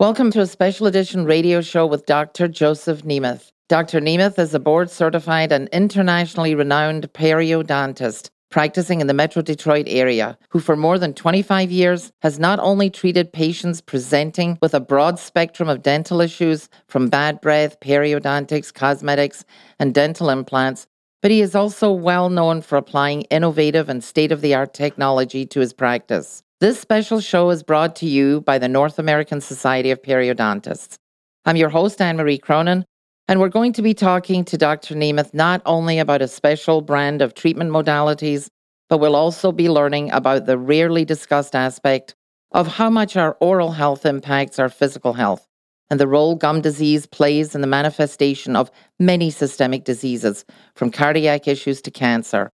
Welcome to a special edition radio show with Dr. Joseph Nemeth. Dr. Nemeth is a board certified and internationally renowned periodontist practicing in the Metro Detroit area, who for more than 25 years has not only treated patients presenting with a broad spectrum of dental issues from bad breath, periodontics, cosmetics, and dental implants, but he is also well known for applying innovative and state of the art technology to his practice. This special show is brought to you by the North American Society of Periodontists. I'm your host, Anne Marie Cronin, and we're going to be talking to Dr. Nemeth not only about a special brand of treatment modalities, but we'll also be learning about the rarely discussed aspect of how much our oral health impacts our physical health and the role gum disease plays in the manifestation of many systemic diseases, from cardiac issues to cancer.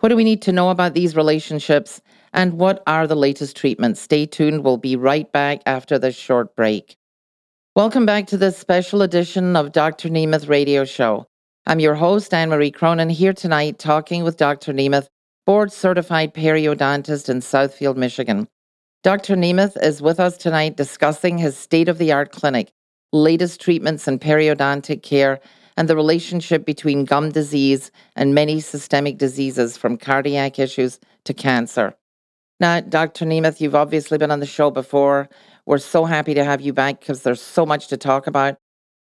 What do we need to know about these relationships and what are the latest treatments? Stay tuned. We'll be right back after this short break. Welcome back to this special edition of Dr. Nemeth Radio Show. I'm your host, Anne Marie Cronin, here tonight talking with Dr. Nemeth, board certified periodontist in Southfield, Michigan. Dr. Nemeth is with us tonight discussing his state of the art clinic, latest treatments in periodontic care, and the relationship between gum disease and many systemic diseases from cardiac issues to cancer. Now, Dr. Nemeth, you've obviously been on the show before. We're so happy to have you back because there's so much to talk about.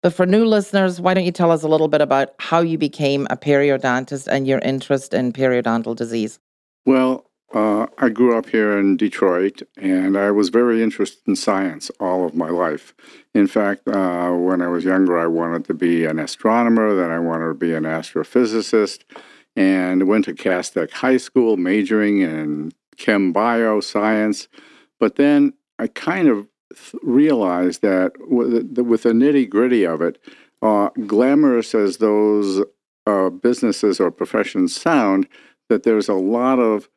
But for new listeners, why don't you tell us a little bit about how you became a periodontist and your interest in periodontal disease? Well, uh, I grew up here in Detroit, and I was very interested in science all of my life. In fact, uh, when I was younger, I wanted to be an astronomer, then I wanted to be an astrophysicist, and went to Cass Tech High School, majoring in chem bio science. But then I kind of realized that with the, nitty gritty of it, uh, glamorous as those uh, businesses or professions sound, that there's a lot of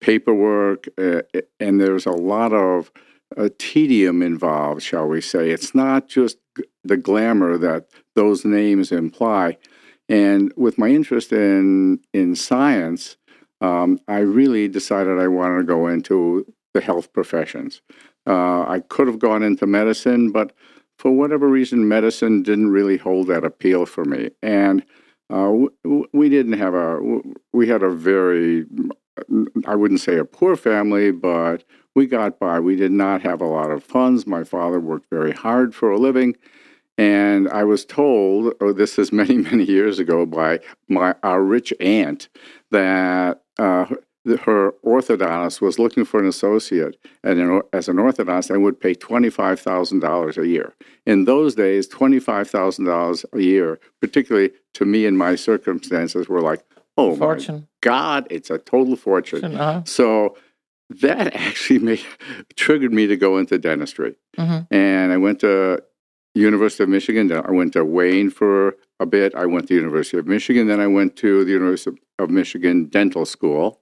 paperwork uh, and there's a lot of uh, tedium involved, shall we say. It's not just the glamour that those names imply. And with my interest in in science, um, I really decided I wanted to go into the health professions. Uh, I could have gone into medicine, but for whatever reason, medicine didn't really hold that appeal for me. And uh, we didn't have a, we had a very, I wouldn't say a poor family, but we got by. We did not have a lot of funds. My father worked very hard for a living. And I was told, oh, this is many, many years ago, by my our rich aunt that uh, her orthodontist was looking for an associate and as an orthodontist and would pay $25,000 a year. In those days, $25,000 a year, particularly to me in my circumstances, were like, oh fortune. my God, it's a total fortune. Uh-huh. So that actually made, triggered me to go into dentistry. Mm-hmm. And I went to University of Michigan. I went to Wayne for a bit. I went to the University of Michigan. Then I went to the University of Michigan Dental School.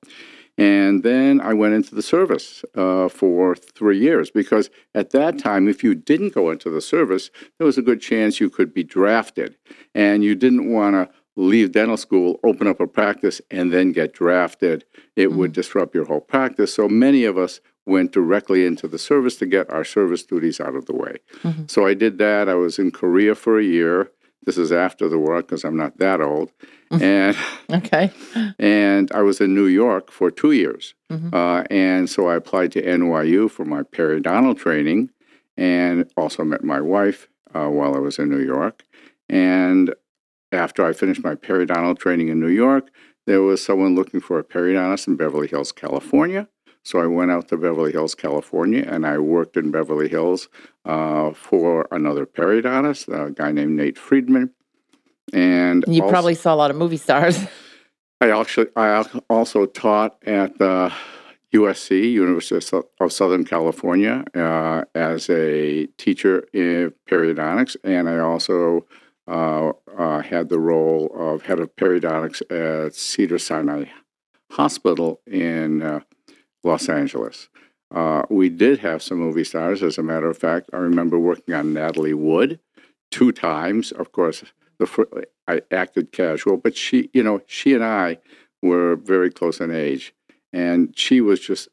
And then I went into the service uh, for three years because at that time, if you didn't go into the service, there was a good chance you could be drafted. And you didn't want to leave dental school, open up a practice, and then get drafted. It mm-hmm. would disrupt your whole practice. So many of us went directly into the service to get our service duties out of the way. Mm-hmm. So I did that. I was in Korea for a year. This is after the war because I'm not that old. Mm-hmm. And okay. And I was in New York for two years. Mm-hmm. Uh, and so I applied to NYU for my periodontal training and also met my wife uh, while I was in New York. And after I finished my periodontal training in New York, there was someone looking for a periodontist in Beverly Hills, California. So I went out to Beverly Hills, California, and I worked in Beverly Hills uh, for another periodontist, a guy named Nate Friedman. And you also, probably saw a lot of movie stars. I actually I also taught at the USC, University of Southern California, uh, as a teacher in periodontics, and I also uh, uh, had the role of head of periodontics at Cedar Sinai Hospital in uh, Los Angeles. Uh, we did have some movie stars, as a matter of fact. I remember working on Natalie Wood two times. Of course, the first, I acted casual, but she, you know, she and I were very close in age, and she was just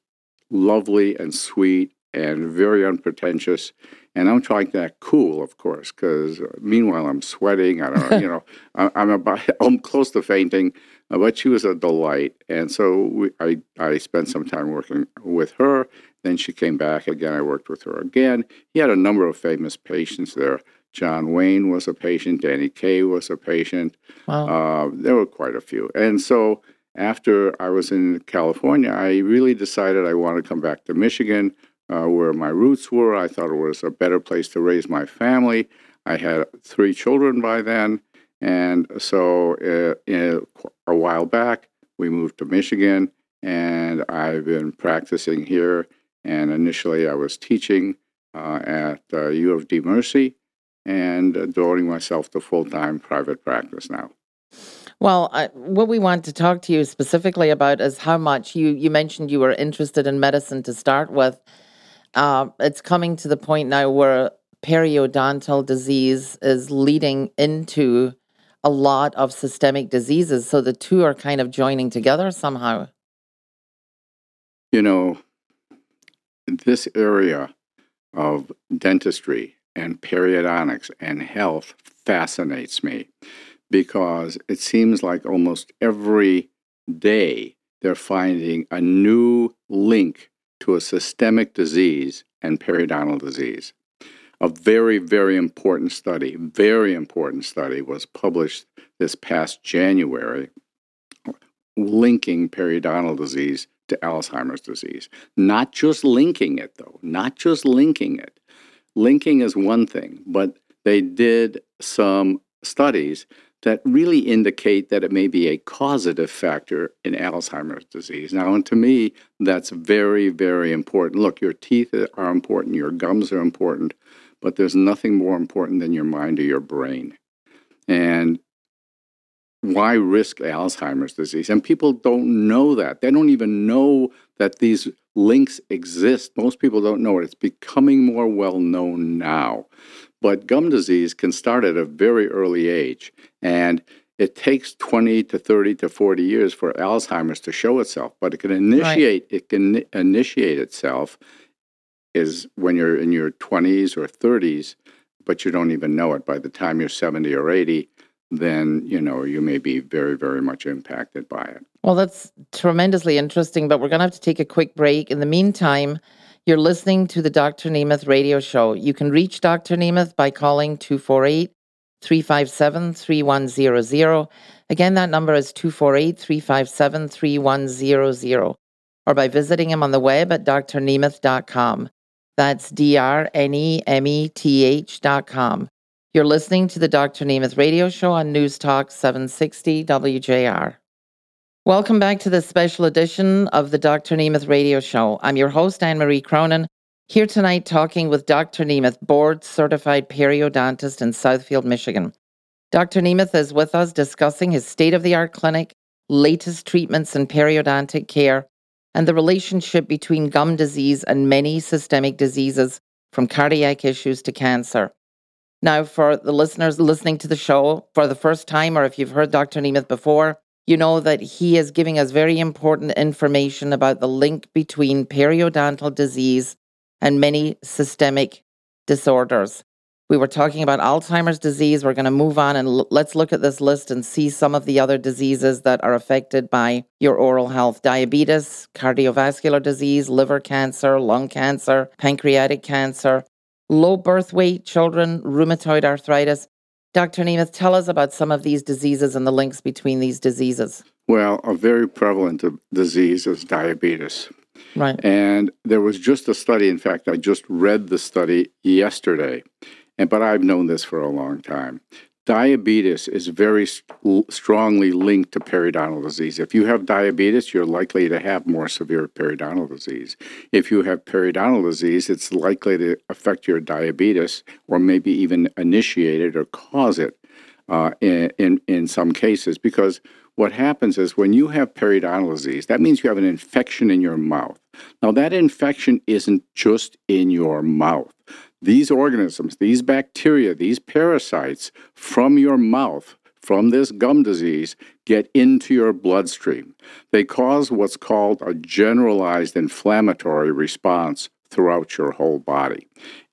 lovely and sweet and very unpretentious. And I'm trying to act cool, of course, because meanwhile I'm sweating. I don't know, you know, I'm about, I'm close to fainting. Uh, but she was a delight, and so we, I I spent some time working with her. Then she came back again. I worked with her again. He had a number of famous patients there. John Wayne was a patient. Danny Kaye was a patient. Wow. Uh, there were quite a few, and so after I was in California, I really decided I wanted to come back to Michigan, uh, where my roots were. I thought it was a better place to raise my family. I had three children by then. And so uh, a while back, we moved to Michigan, and I've been practicing here. And initially, I was teaching uh, at uh, U of D Mercy and devoting myself to full time private practice now. Well, I, what we want to talk to you specifically about is how much you you mentioned you were interested in medicine to start with. Uh, it's coming to the point now where periodontal disease is leading into a lot of systemic diseases, so the two are kind of joining together somehow. You know, this area of dentistry and periodontics and health fascinates me because it seems like almost every day they're finding a new link to a systemic disease and periodontal disease. A very, very important study, very important study was published this past January linking periodontal disease to Alzheimer's disease. Not just linking it, though, not just linking it. Linking is one thing, but they did some studies that really indicate that it may be a causative factor in Alzheimer's disease. Now, and to me, that's very, very important. Look, your teeth are important, your gums are important, but there's nothing more important than your mind or your brain. And why risk Alzheimer's disease? And people don't know that. They don't even know that these links exist. Most people don't know it. It's becoming more well known now. But gum disease can start at a very early age, and it takes 20 to 30 to 40 years for Alzheimer's to show itself, but it can initiate right. it can initiate itself is when you're in your 20s or 30s, but you don't even know it by the time you're 70 or 80 then you know you may be very very much impacted by it well that's tremendously interesting but we're going to have to take a quick break in the meantime you're listening to the Dr. Nemeth radio show. You can reach Dr. Nemeth by calling 248 357 3100. Again, that number is 248 357 3100. Or by visiting him on the web at drnemeth.com. That's D R N E M E T H.com. You're listening to the Dr. Nemeth radio show on News Talk 760 WJR. Welcome back to this special edition of the Dr. Nemeth radio show. I'm your host, Anne Marie Cronin, here tonight talking with Dr. Nemeth, board certified periodontist in Southfield, Michigan. Dr. Nemeth is with us discussing his state of the art clinic, latest treatments in periodontic care, and the relationship between gum disease and many systemic diseases, from cardiac issues to cancer. Now, for the listeners listening to the show for the first time, or if you've heard Dr. Nemeth before, you know that he is giving us very important information about the link between periodontal disease and many systemic disorders. We were talking about Alzheimer's disease. We're going to move on and l- let's look at this list and see some of the other diseases that are affected by your oral health diabetes, cardiovascular disease, liver cancer, lung cancer, pancreatic cancer, low birth weight children, rheumatoid arthritis, Dr. Nemeth, tell us about some of these diseases and the links between these diseases. Well, a very prevalent disease is diabetes. Right. And there was just a study, in fact, I just read the study yesterday, and but I've known this for a long time diabetes is very st- strongly linked to periodontal disease. If you have diabetes, you're likely to have more severe periodontal disease. If you have periodontal disease, it's likely to affect your diabetes or maybe even initiate it or cause it uh, in, in, in some cases because what happens is when you have periodontal disease, that means you have an infection in your mouth. Now, that infection isn't just in your mouth these organisms, these bacteria, these parasites from your mouth, from this gum disease, get into your bloodstream. They cause what's called a generalized inflammatory response throughout your whole body.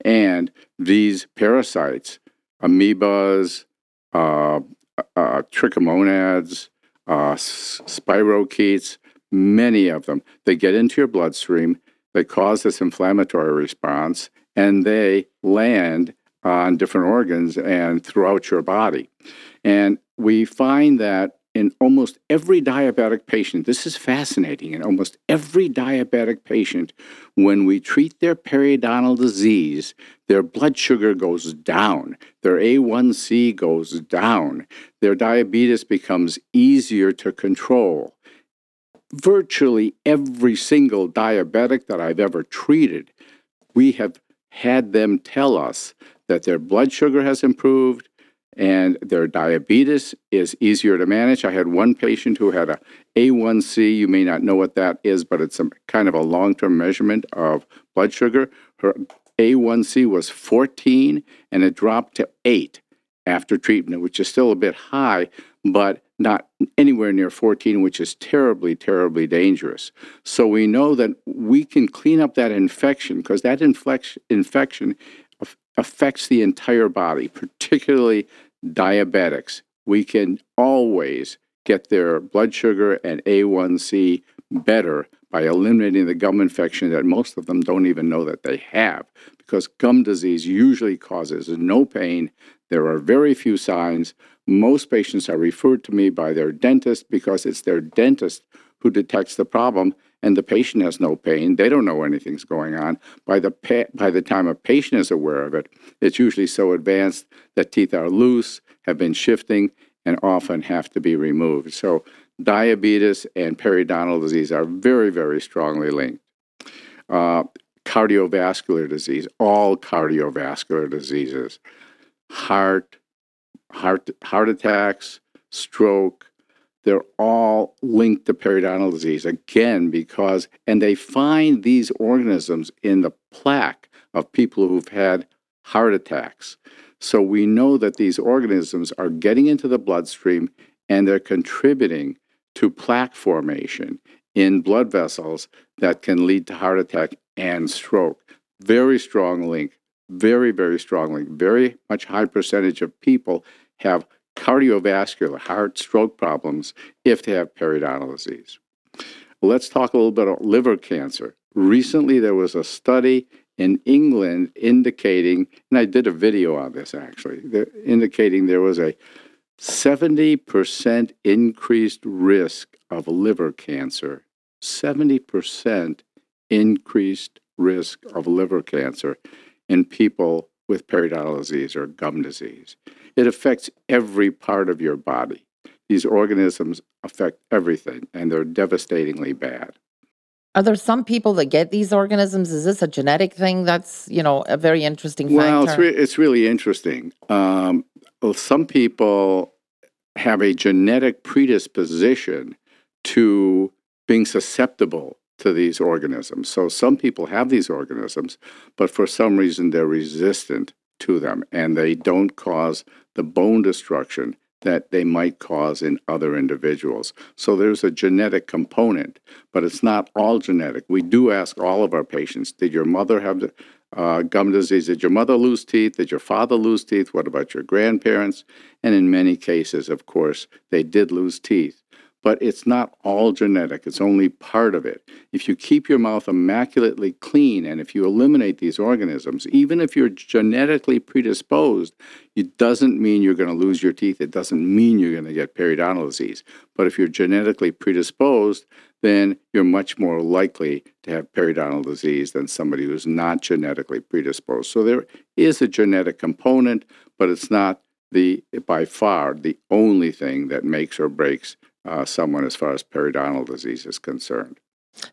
And these parasites, amoebas, uh, uh, trichomonads, uh, spirochetes, many of them, they get into your bloodstream, they cause this inflammatory response, and they land on different organs and throughout your body. And we find that in almost every diabetic patient, this is fascinating, in almost every diabetic patient, when we treat their periodontal disease, their blood sugar goes down, their A1C goes down, their diabetes becomes easier to control. Virtually every single diabetic that I've ever treated, we have had them tell us that their blood sugar has improved, and their diabetes is easier to manage. I had one patient who had a A1C. You may not know what that is, but it's a kind of a long-term measurement of blood sugar. Her A1C was 14 and it dropped to 8 after treatment, which is still a bit high, but not anywhere near 14, which is terribly, terribly dangerous. So we know that we can clean up that infection because that infection affects the entire body, particularly diabetics. We can always get their blood sugar and A1C better by eliminating the gum infection that most of them don't even know that they have because gum disease usually causes no pain. There are very few signs. Most patients are referred to me by their dentist because it's their dentist who detects the problem and the patient has no pain. They don't know anything's going on. By the, pa- by the time a patient is aware of it, it's usually so advanced that teeth are loose, have been shifting, and often have to be removed. So, diabetes and periodontal disease are very, very strongly linked. Uh, cardiovascular disease, all cardiovascular diseases, heart, heart, heart attacks, stroke, they're all linked to periodontal disease again because and they find these organisms in the plaque of people who've had heart attacks. So we know that these organisms are getting into the bloodstream and they're contributing to plaque formation in blood vessels that can lead to heart attack and stroke. Very strong link very very strongly. very much high percentage of people have cardiovascular heart stroke problems if they have periodontal disease. Let's talk a little bit about liver cancer. Recently, there was a study in England indicating, and I did a video on this actually, indicating there was a 70% increased risk of liver cancer. 70% increased risk of liver cancer in people with periodontal disease or gum disease. It affects every part of your body. These organisms affect everything, and they're devastatingly bad. Are there some people that get these organisms? Is this a genetic thing? That's you know a very interesting factor. Well, it's, re- it's really interesting. Um, well, some people have a genetic predisposition to being susceptible to these organisms. So some people have these organisms, but for some reason they're resistant to them and they don't cause the bone destruction that they might cause in other individuals. So there's a genetic component, but it's not all genetic. We do ask all of our patients Did your mother have uh, gum disease? Did your mother lose teeth? Did your father lose teeth? What about your grandparents? And in many cases, of course, they did lose teeth but it's not all genetic. It's only part of it. If you keep your mouth immaculately clean and if you eliminate these organisms, even if you're genetically predisposed, it doesn't mean you're going to lose your teeth. It doesn't mean you're going to get periodontal disease. But if you're genetically predisposed, then you're much more likely to have periodontal disease than somebody who's not genetically predisposed. So there is a genetic component, but it's not the by far the only thing that makes or breaks uh, someone as far as periodontal disease is concerned.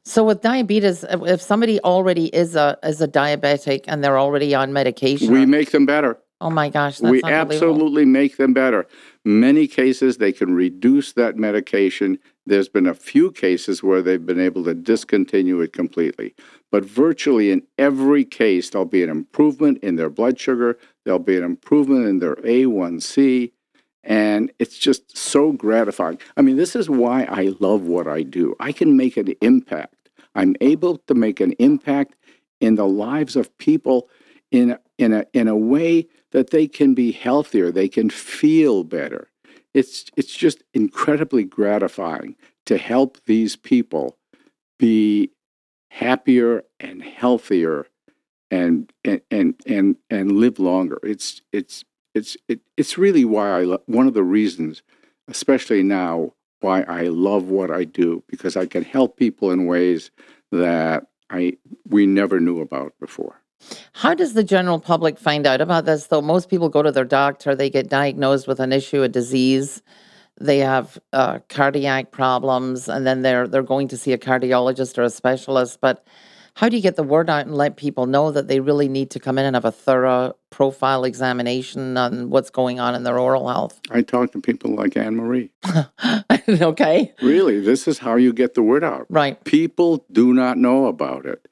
So with diabetes, if somebody already is a is a diabetic and they're already on medication, we make them better. Oh my gosh, we absolutely make them better. Many cases they can reduce that medication. There's been a few cases where they've been able to discontinue it completely. But virtually in every case, there'll be an improvement in their blood sugar, there'll be an improvement in their A1C, and it's just so gratifying. I mean, this is why I love what I do. I can make an impact. I'm able to make an impact in the lives of people in in a in a way that they can be healthier, they can feel better. It's it's just incredibly gratifying to help these people be happier and healthier and and and and, and live longer. It's it's it's it, it's really why I lo- one of the reasons, especially now, why I love what I do because I can help people in ways that I we never knew about before. How does the general public find out about this? Though most people go to their doctor, they get diagnosed with an issue, a disease, they have uh, cardiac problems, and then they're they're going to see a cardiologist or a specialist. But how do you get the word out and let people know that they really need to come in and have a thorough profile examination on what's going on in their oral health? I talk to people like Anne Marie. okay. Really, this is how you get the word out. Right. People do not know about it.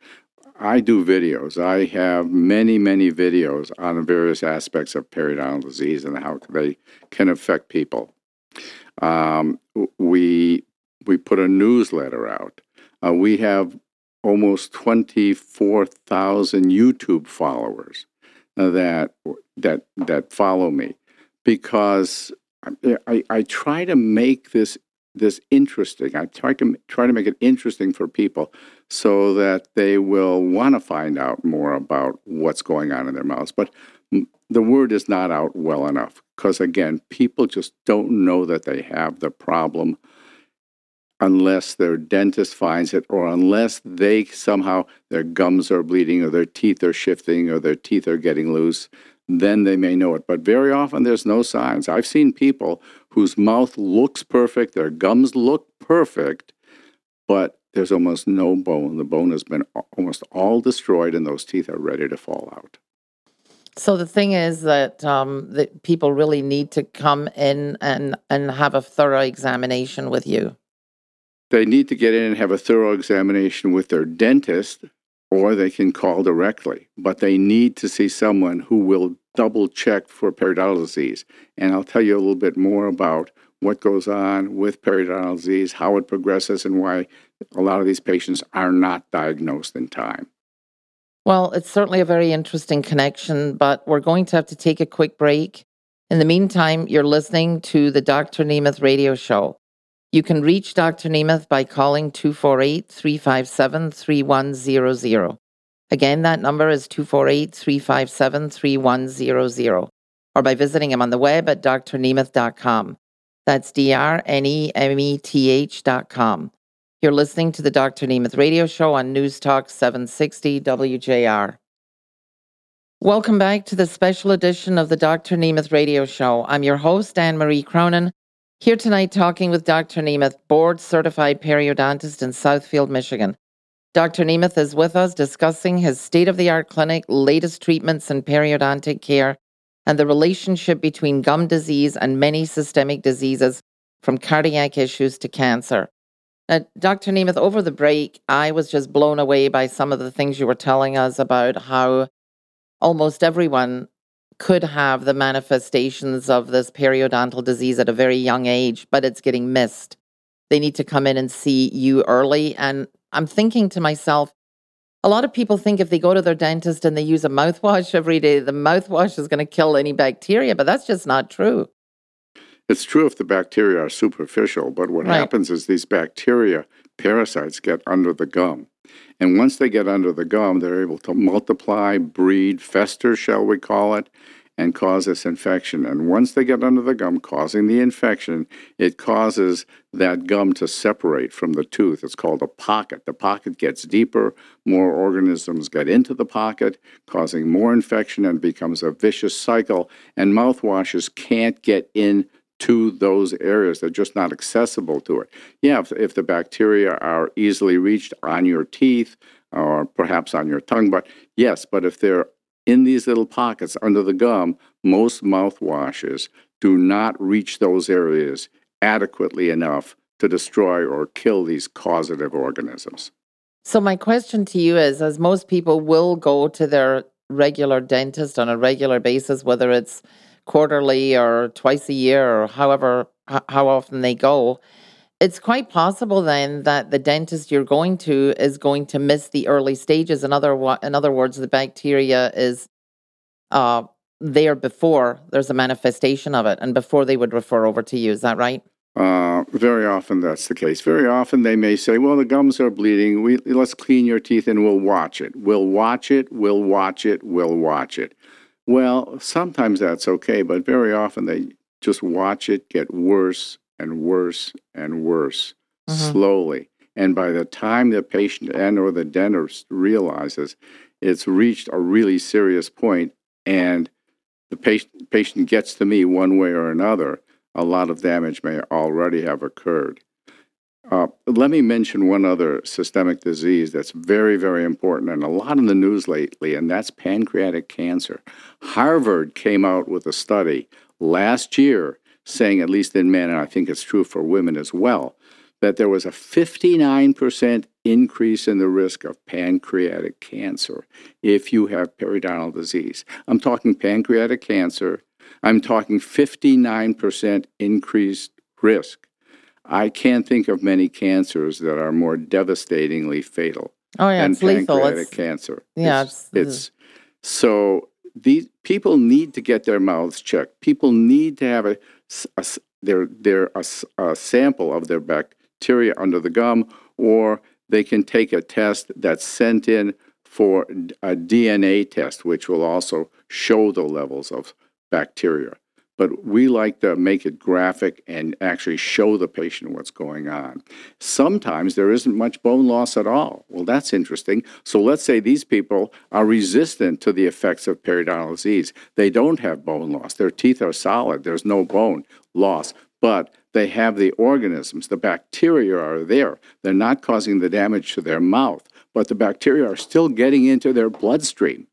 I do videos. I have many, many videos on the various aspects of periodontal disease and how they can affect people. Um, we we put a newsletter out. Uh, we have almost 24,000 YouTube followers uh, that that that follow me because I, I, I, try to make this this interesting. I try to try to make it interesting for people so that they will want to find out more about what's going on in their mouths. But the word is not out well enough because again, people just don't know that they have the problem unless their dentist finds it or unless they somehow their gums are bleeding or their teeth are shifting or their teeth are getting loose then they may know it. But very often there's no signs. I've seen people whose mouth looks perfect their gums look perfect but there's almost no bone. The bone has been almost all destroyed and those teeth are ready to fall out. So the thing is that um, that people really need to come in and and have a thorough examination with you they need to get in and have a thorough examination with their dentist, or they can call directly. But they need to see someone who will double check for periodontal disease. And I'll tell you a little bit more about what goes on with periodontal disease, how it progresses, and why a lot of these patients are not diagnosed in time. Well, it's certainly a very interesting connection, but we're going to have to take a quick break. In the meantime, you're listening to the Dr. Nemeth radio show. You can reach Dr. Nemeth by calling 248 357 3100. Again, that number is 248 357 3100, or by visiting him on the web at drnemeth.com. That's D R N E M E T H.com. You're listening to the Dr. Nemeth radio show on News Talk 760 WJR. Welcome back to the special edition of the Dr. Nemeth radio show. I'm your host, Anne Marie Cronin here tonight, talking with Dr. Nemeth, board certified periodontist in Southfield, Michigan. Dr. Nemeth is with us discussing his state of the art clinic, latest treatments in periodontic care, and the relationship between gum disease and many systemic diseases, from cardiac issues to cancer. Uh, now, Dr. Nemeth, over the break, I was just blown away by some of the things you were telling us about how almost everyone could have the manifestations of this periodontal disease at a very young age, but it's getting missed. They need to come in and see you early. And I'm thinking to myself, a lot of people think if they go to their dentist and they use a mouthwash every day, the mouthwash is going to kill any bacteria, but that's just not true. It's true if the bacteria are superficial, but what right. happens is these bacteria, parasites, get under the gum. And once they get under the gum, they're able to multiply, breed, fester, shall we call it, and cause this infection. And once they get under the gum, causing the infection, it causes that gum to separate from the tooth. It's called a pocket. The pocket gets deeper, more organisms get into the pocket, causing more infection and becomes a vicious cycle. And mouthwashes can't get in to those areas. They're just not accessible to it. Yeah, if, if the bacteria are easily reached on your teeth or perhaps on your tongue, but yes, but if they're in these little pockets under the gum, most mouthwashes do not reach those areas adequately enough to destroy or kill these causative organisms. So, my question to you is as most people will go to their regular dentist on a regular basis, whether it's quarterly or twice a year or however how often they go it's quite possible then that the dentist you're going to is going to miss the early stages. In other in other words, the bacteria is uh, there before there's a manifestation of it, and before they would refer over to you. Is that right? Uh, very often that's the case. Very often they may say, "Well, the gums are bleeding. We let's clean your teeth and we'll watch it. We'll watch it. We'll watch it. We'll watch it." Well, sometimes that's okay, but very often they just watch it get worse and worse and worse mm-hmm. slowly. And by the time the patient and or the dentist realizes it's reached a really serious point and the patient, patient gets to me one way or another, a lot of damage may already have occurred. Uh, let me mention one other systemic disease that's very, very important and a lot in the news lately, and that's pancreatic cancer. Harvard came out with a study last year saying, at least in men, and I think it's true for women as well, that there was a 59% increase in the risk of pancreatic cancer if you have periodontal disease. I'm talking pancreatic cancer. I'm talking 59% increased risk. I can't think of many cancers that are more devastatingly fatal oh, yeah, than it's pancreatic lethal. It's, cancer. Yeah, it's, it's, it's so these people need to get their mouths checked. People need to have a, a their their a, a sample of their bacteria under the gum, or they can take a test that's sent in for a DNA test, which will also show the levels of bacteria. But we like to make it graphic and actually show the patient what's going on. Sometimes there isn't much bone loss at all. Well, that's interesting. So let's say these people are resistant to the effects of periodontal disease. They don't have bone loss. Their teeth are solid. There's no bone loss. But they have the organisms. The bacteria are there. They're not causing the damage to their mouth, but the bacteria are still getting into their bloodstream.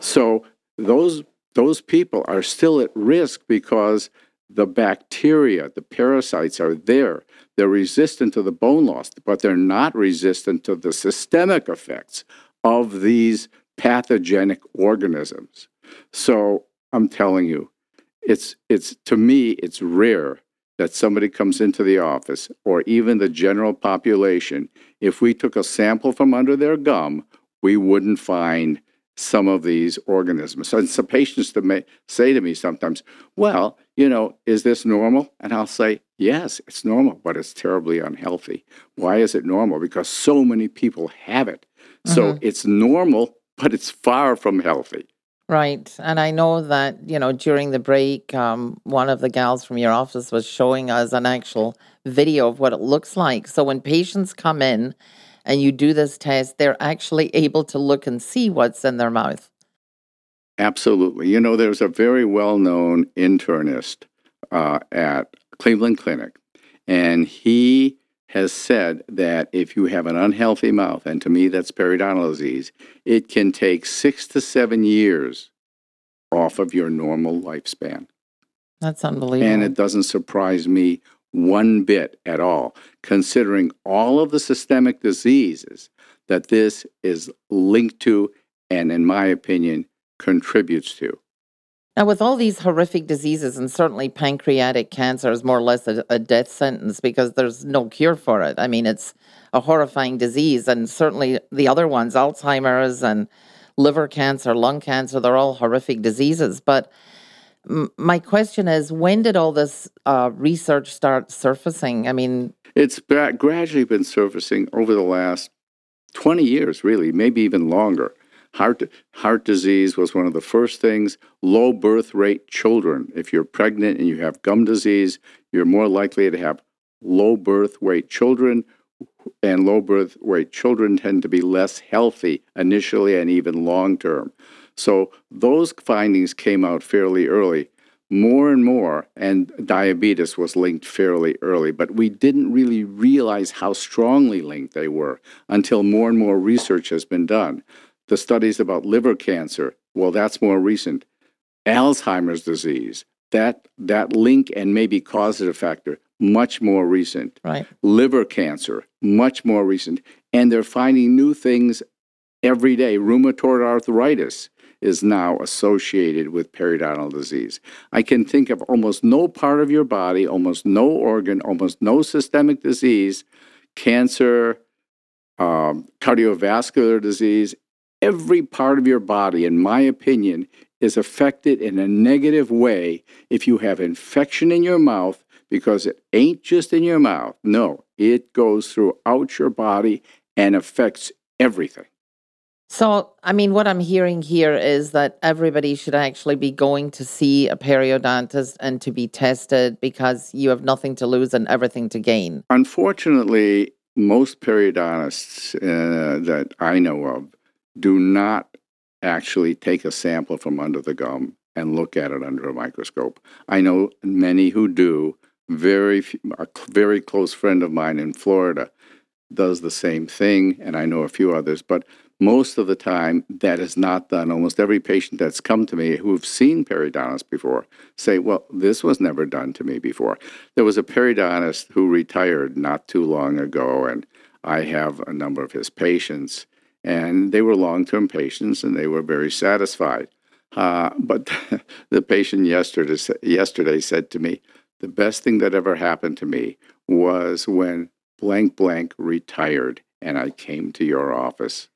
So those those people are still at risk because the bacteria, the parasites are there. They're resistant to the bone loss, but they're not resistant to the systemic effects of these pathogenic organisms. So I'm telling you, it's it's to me it's rare that somebody comes into the office or even the general population if we took a sample from under their gum we wouldn't find some of these organisms. So some patients that may, say to me sometimes, well, you know, is this normal? And I'll say, yes, it's normal, but it's terribly unhealthy. Why is it normal? Because so many people have it. So mm-hmm. it's normal, but it's far from healthy. Right. And I know that, you know, during the break, um, one of the gals from your office was showing us an actual video of what it looks like. So when patients come in, and you do this test, they're actually able to look and see what's in their mouth. Absolutely. You know, there's a very well known internist uh, at Cleveland Clinic, and he has said that if you have an unhealthy mouth, and to me that's periodontal disease, it can take six to seven years off of your normal lifespan. That's unbelievable. And it doesn't surprise me one bit at all, considering all of the systemic diseases that this is linked to and, in my opinion, contributes to. Now, with all these horrific diseases, and certainly pancreatic cancer is more or less a, a, death sentence because there's no cure for it. I mean, it's a horrifying disease, and certainly the other ones, Alzheimer's and liver cancer, lung cancer, they're all horrific diseases. But my question is when did all this uh, research start surfacing? I mean, it's gradually been surfacing over the last 20 years, really, maybe even longer. Heart, heart disease was one of the first things. Low birth rate children. If you're pregnant and you have gum disease, you're more likely to have low birth weight children, and low birth weight children tend to be less healthy initially and even long term. So those findings came out fairly early. More and more, and diabetes was linked fairly early, but we didn't really realize how strongly linked they were until more and more research has been done. The studies about liver cancer, well, that's more recent. Alzheimer's disease, that, that link and maybe causative factor, much more recent. Right. Liver cancer, much more recent. And they're finding new things every day. Rheumatoid arthritis, is now associated with periodontal disease. I can think of almost no part of your body, almost no organ, almost no systemic disease, cancer, um, cardiovascular disease, every part of your body, in my opinion, is affected in a negative way if you have infection in your mouth because it ain't just in your mouth. No, it goes throughout your body and affects everything. So, I mean, what I'm hearing here is that everybody should actually be going to see a periodontist and to be tested because you have nothing to lose and everything to gain. Unfortunately, most periodontists uh, that I know of do not actually take a sample from under the gum and look at it under a microscope. I know many who do. Very, a very close friend of mine in Florida does the same thing, and I know a few others. But most of the time, that is not done. Almost every patient that's come to me who've seen periodontists before say, Well, this was never done to me before. There was a periodontist who retired not too long ago, and I have a number of his patients, and they were long term patients and they were very satisfied. Uh, but the patient yesterday, yesterday said to me, The best thing that ever happened to me was when blank blank retired and I came to your office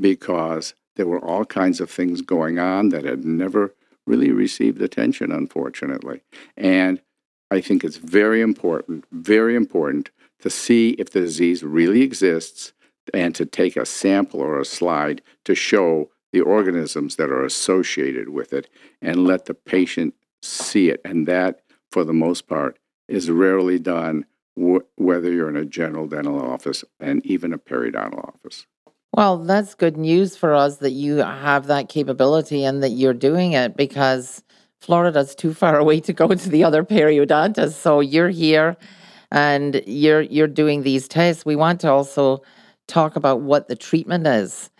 because there were all kinds of things going on that had never really received attention, unfortunately. And I think it's very important, very important to see if the disease really exists and to take a sample or a slide to show the organisms that are associated with it and let the patient see it. And that, for the most part, is rarely done wh- whether you're in a general dental office and even a periodontal office. Well, that's good news for us that you have that capability and that you're doing it because Florida's too far away to go to the other periodontists. So you're here and you're you're doing these tests. We want to also talk about what the treatment is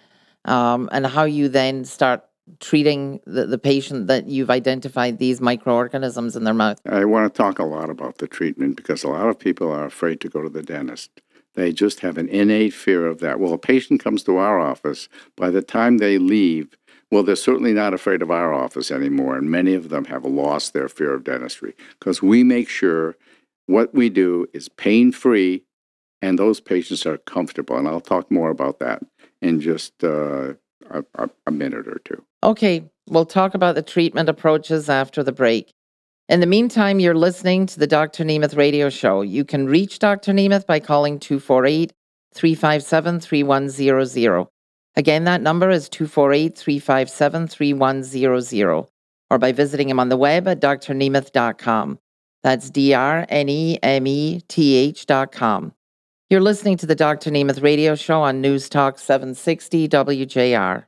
um, and how you then start treating the, the patient that you've identified these microorganisms in their mouth. I want to talk a lot about the treatment because a lot of people are afraid to go to the dentist. They just have an innate fear of that. Well, a patient comes to our office, by the time they leave, well, they're certainly not afraid of our office anymore, and many of them have lost their fear of dentistry because we make sure what we do is pain free and those patients are comfortable. And I'll talk more about that in just uh, a, a minute or two. Okay, we'll talk about the treatment approaches after the break. In the meantime, you're listening to the Dr. Nemeth radio show. You can reach Dr. Nemeth by calling 248 357 3100. Again, that number is 248 357 3100, or by visiting him on the web at drnemeth.com. That's D R N E M E T H.com. You're listening to the Dr. Nemeth radio show on News Talk 760 WJR.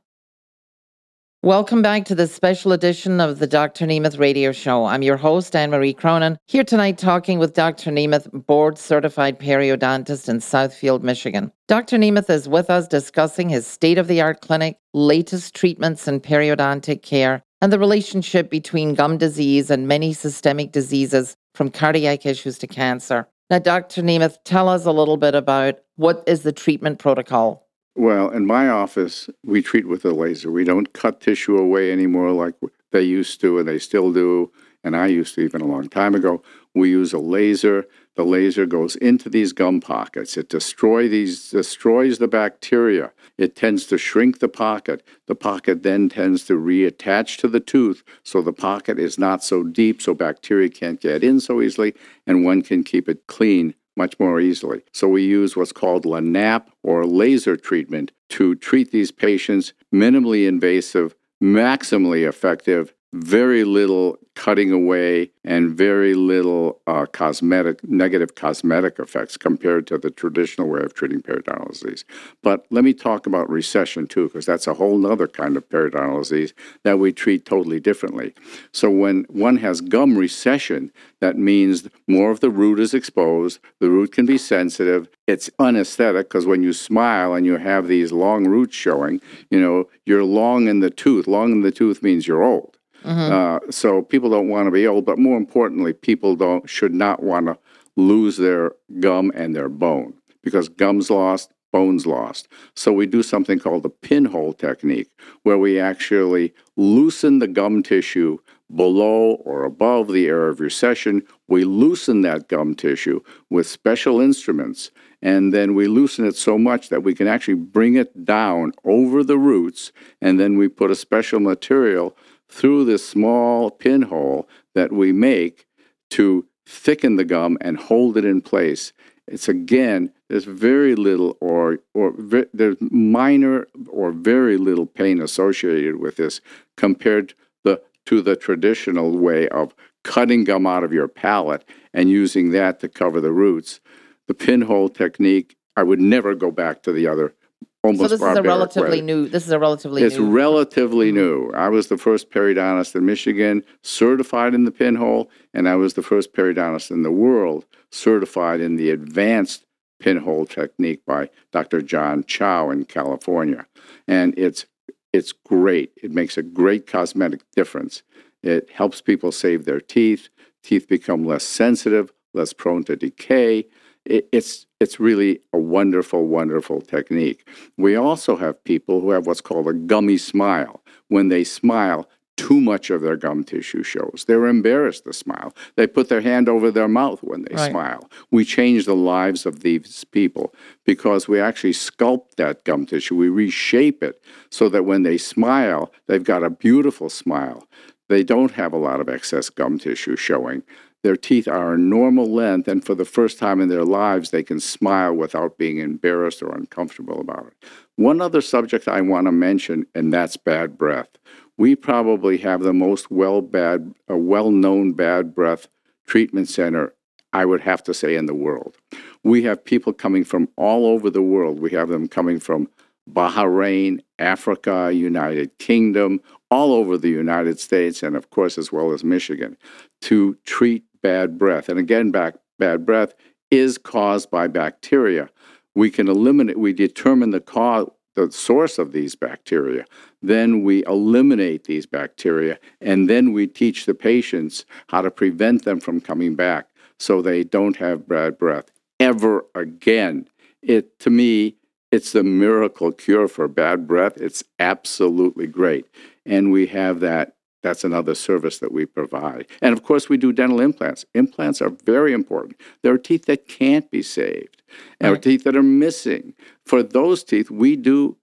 Welcome back to this special edition of the Dr. Nemeth radio show. I'm your host, Anne Marie Cronin, here tonight talking with Dr. Nemeth, board certified periodontist in Southfield, Michigan. Dr. Nemeth is with us discussing his state of the art clinic, latest treatments in periodontic care, and the relationship between gum disease and many systemic diseases from cardiac issues to cancer. Now, Dr. Nemeth, tell us a little bit about what is the treatment protocol well, in my office, we treat with a laser. We don't cut tissue away anymore like they used to, and they still do. And I used to even a long time ago. We use a laser. The laser goes into these gum pockets. It destroy these destroys the bacteria. It tends to shrink the pocket. The pocket then tends to reattach to the tooth, so the pocket is not so deep, so bacteria can't get in so easily, and one can keep it clean much more easily. So we use what's called LANAP or laser treatment to treat these patients minimally invasive, maximally effective, very little cutting away and very little uh, cosmetic negative cosmetic effects compared to the traditional way of treating periodontal disease. But let me talk about recession too, because that's a whole other kind of periodontal disease that we treat totally differently. So when one has gum recession, that means more of the root is exposed. The root can be sensitive. It's unesthetic because when you smile and you have these long roots showing, you know, you're long in the tooth. Long in the tooth means you're old. Mm-hmm. Uh, so people don't want to be old, but more importantly, people don't should not want to lose their gum and their bone because gum's lost, bones lost. So we do something called the pinhole technique, where we actually loosen the gum tissue below or above the area of recession. We loosen that gum tissue with special instruments, and then we loosen it so much that we can actually bring it down over the roots, and then we put a special material through this small pinhole that we make to thicken the gum and hold it in place. It's again, there's very little or or ve- there's minor or very little pain associated with this compared the to the traditional way of cutting gum out of your palate and using that to cover the roots. The pinhole technique, I would never go back to the other So this is a relatively way. new. This is a relatively It's new. relatively new. I was the first periodontist in Michigan certified in the pinhole, and I was the first periodontist in the world certified in the advanced pinhole technique by Dr. John Chao in California. And it's it's great. It makes a great cosmetic difference. It helps people save their teeth. Teeth become less sensitive, less prone to decay. It, it's it's really a wonderful, wonderful technique. We also have people who have what's called a gummy smile. When they smile, too much of their gum tissue shows. They're embarrassed to smile. They put their hand over their mouth when they Right. smile. We change the lives of these people because we actually sculpt that gum tissue. We reshape it so that when they smile, they've got a beautiful smile. They don't have a lot of excess gum tissue showing. Their teeth are a normal length, and for the first time in their lives, they can smile without being embarrassed or uncomfortable about it. One other subject I want to mention, and that's bad breath. We probably have the most well bad, uh, well-known bad breath treatment center, I would have to say, in the world. We have people coming from all over the world. We have them coming from Bahrain, Africa, United Kingdom, all over the United States, and of course, as well as Michigan, to treat bad breath. And again, back, bad breath is caused by bacteria. We can eliminate, we determine the cause, the source of these bacteria. Then we eliminate these bacteria, and then we teach the patients how to prevent them from coming back so they don't have bad breath ever again. It to me, it's the miracle cure for bad breath. It's absolutely great. And we have that. That's another service that we provide. And of course, we do dental implants. Implants are very important. There are teeth that can't be saved, and Right. teeth that are missing. For those teeth, we do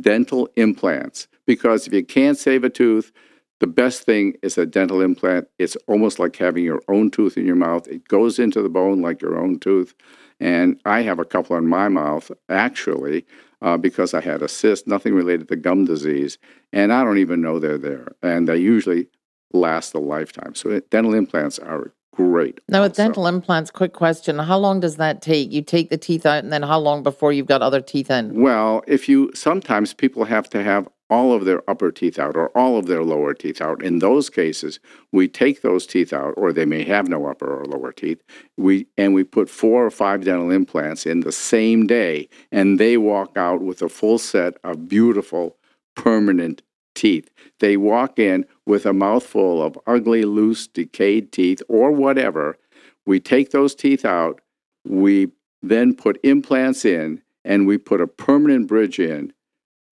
dental implants because if you can't save a tooth, the best thing is a dental implant. It's almost like having your own tooth in your mouth. It goes into the bone like your own tooth. And I have a couple in my mouth, actually, uh, because I had a cyst, nothing related to gum disease. And I don't even know they're there. And they usually last a lifetime. So dental implants are great. Now, with also. dental implants, quick question: How long does that take? You take the teeth out, and then how long before you've got other teeth in? Well, if you sometimes people have to have all of their upper teeth out or all of their lower teeth out. In those cases, we take those teeth out, or they may have no upper or lower teeth. We and we put four or five dental implants in the same day, and they walk out with a full set of beautiful permanent teeth. They walk in with a mouthful of ugly, loose, decayed teeth or whatever. We take those teeth out. We then put implants in, and we put a permanent bridge in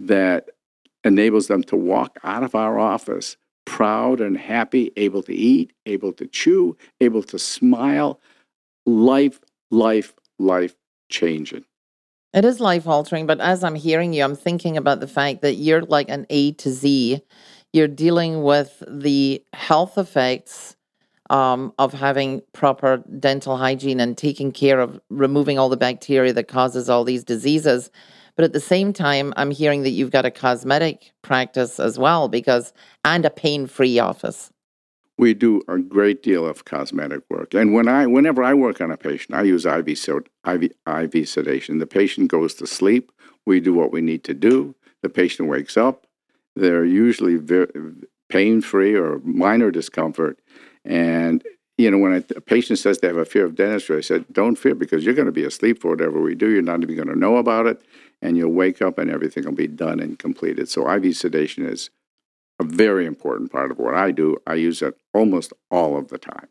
that enables them to walk out of our office proud and happy, able to eat, able to chew, able to smile. Life, life, life changing. It is life altering, but as I'm hearing you, I'm thinking about the fact that you're like an A to Z. You're dealing with the health effects um, of having proper dental hygiene and taking care of removing all the bacteria that causes all these diseases. But at the same time, I'm hearing that you've got a cosmetic practice as well, because and a pain-free office. We do a great deal of cosmetic work, and when I, whenever I work on a patient, I use IV, IV, IV sedation. The patient goes to sleep. We do what we need to do. The patient wakes up. They're usually very pain-free or minor discomfort, and you know, when a, a patient says they have a fear of dentistry, I said, don't fear because you're going to be asleep for whatever we do. You're not even going to know about it, and you'll wake up and everything will be done and completed. So IV sedation is a very important part of what I do. I use it almost all of the time.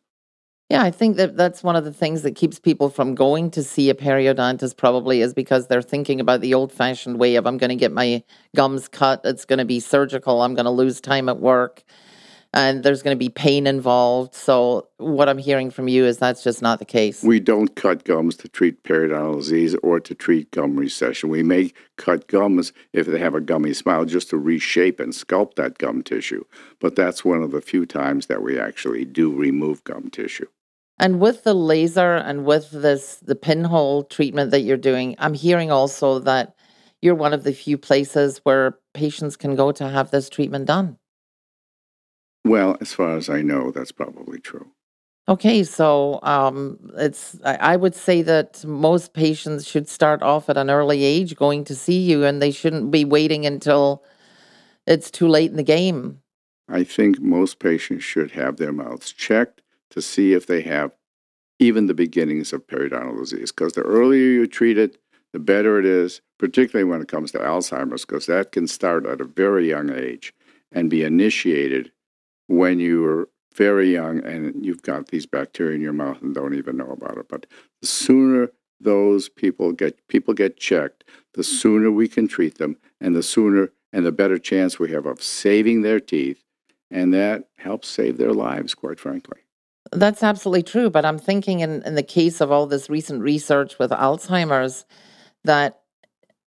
Yeah, I think that that's one of the things that keeps people from going to see a periodontist probably is because they're thinking about the old fashioned way of I'm going to get my gums cut, it's going to be surgical, I'm going to lose time at work, and there's going to be pain involved. So, what I'm hearing from you is that's just not the case. We don't cut gums to treat periodontal disease or to treat gum recession. We may cut gums if they have a gummy smile just to reshape and sculpt that gum tissue. But that's one of the few times that we actually do remove gum tissue. And with the laser and with this the pinhole treatment that you're doing, I'm hearing also that you're one of the few places where patients can go to have this treatment done. Well, as far as I know, that's probably true. Okay, so um, it's I would say that most patients should start off at an early age going to see you, and they shouldn't be waiting until it's too late in the game. I think most patients should have their mouths checked to see if they have even the beginnings of periodontal disease. Because the earlier you treat it, the better it is, particularly when it comes to Alzheimer's, because that can start at a very young age and be initiated when you are very young and you've got these bacteria in your mouth and don't even know about it. But the sooner those people get people get checked, the sooner we can treat them, and the sooner and the better chance we have of saving their teeth, and that helps save their lives, quite frankly. That's absolutely true. But I'm thinking in, in the case of all this recent research with Alzheimer's, that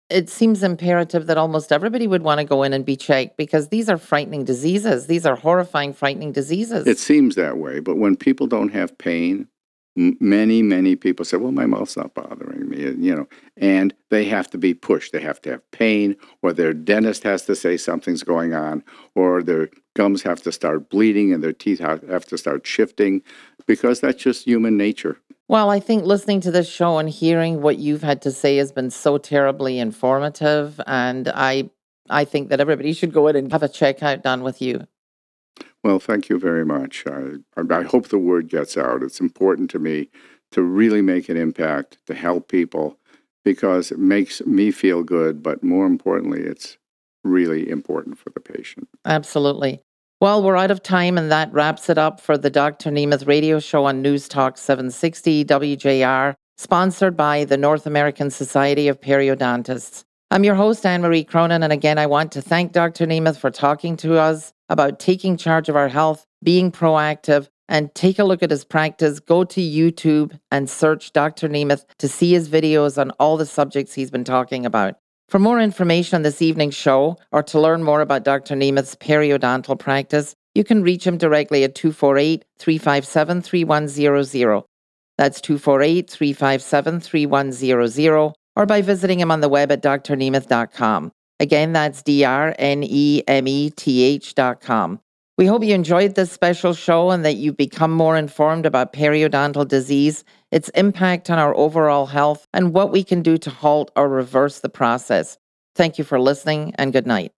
it seems imperative that almost everybody would want to go in and be checked because these are frightening diseases. These are horrifying, frightening diseases. It seems that way. But when people don't have pain, many, many people say, well, my mouth's not bothering me, you know, and they have to be pushed. They have to have pain, or their dentist has to say something's going on, or their gums have to start bleeding and their teeth have to start shifting because that's just human nature. Well, I think listening to this show and hearing what you've had to say has been so terribly informative. And I, I think that everybody should go in and have a checkout done with you. Well, thank you very much. I, I hope the word gets out. It's important to me to really make an impact, to help people, because it makes me feel good. But more importantly, it's really important for the patient. Absolutely. Well, we're out of time, and that wraps it up for the Dr. Nemeth radio show on News Talk 760 WJR, sponsored by the North American Society of Periodontists. I'm your host, Anne Marie Cronin, and again, I want to thank Dr. Nemeth for talking to us about taking charge of our health, being proactive, and take a look at his practice. Go to YouTube and search Dr. Nemeth to see his videos on all the subjects he's been talking about. For more information on this evening's show or to learn more about Dr. Nemeth's periodontal practice, you can reach him directly at 248 357 3100. That's 248 357 3100 or by visiting him on the web at drnemeth.com. Again, that's D R N E M E T H.com. We hope you enjoyed this special show and that you've become more informed about periodontal disease, its impact on our overall health, and what we can do to halt or reverse the process. Thank you for listening and good night.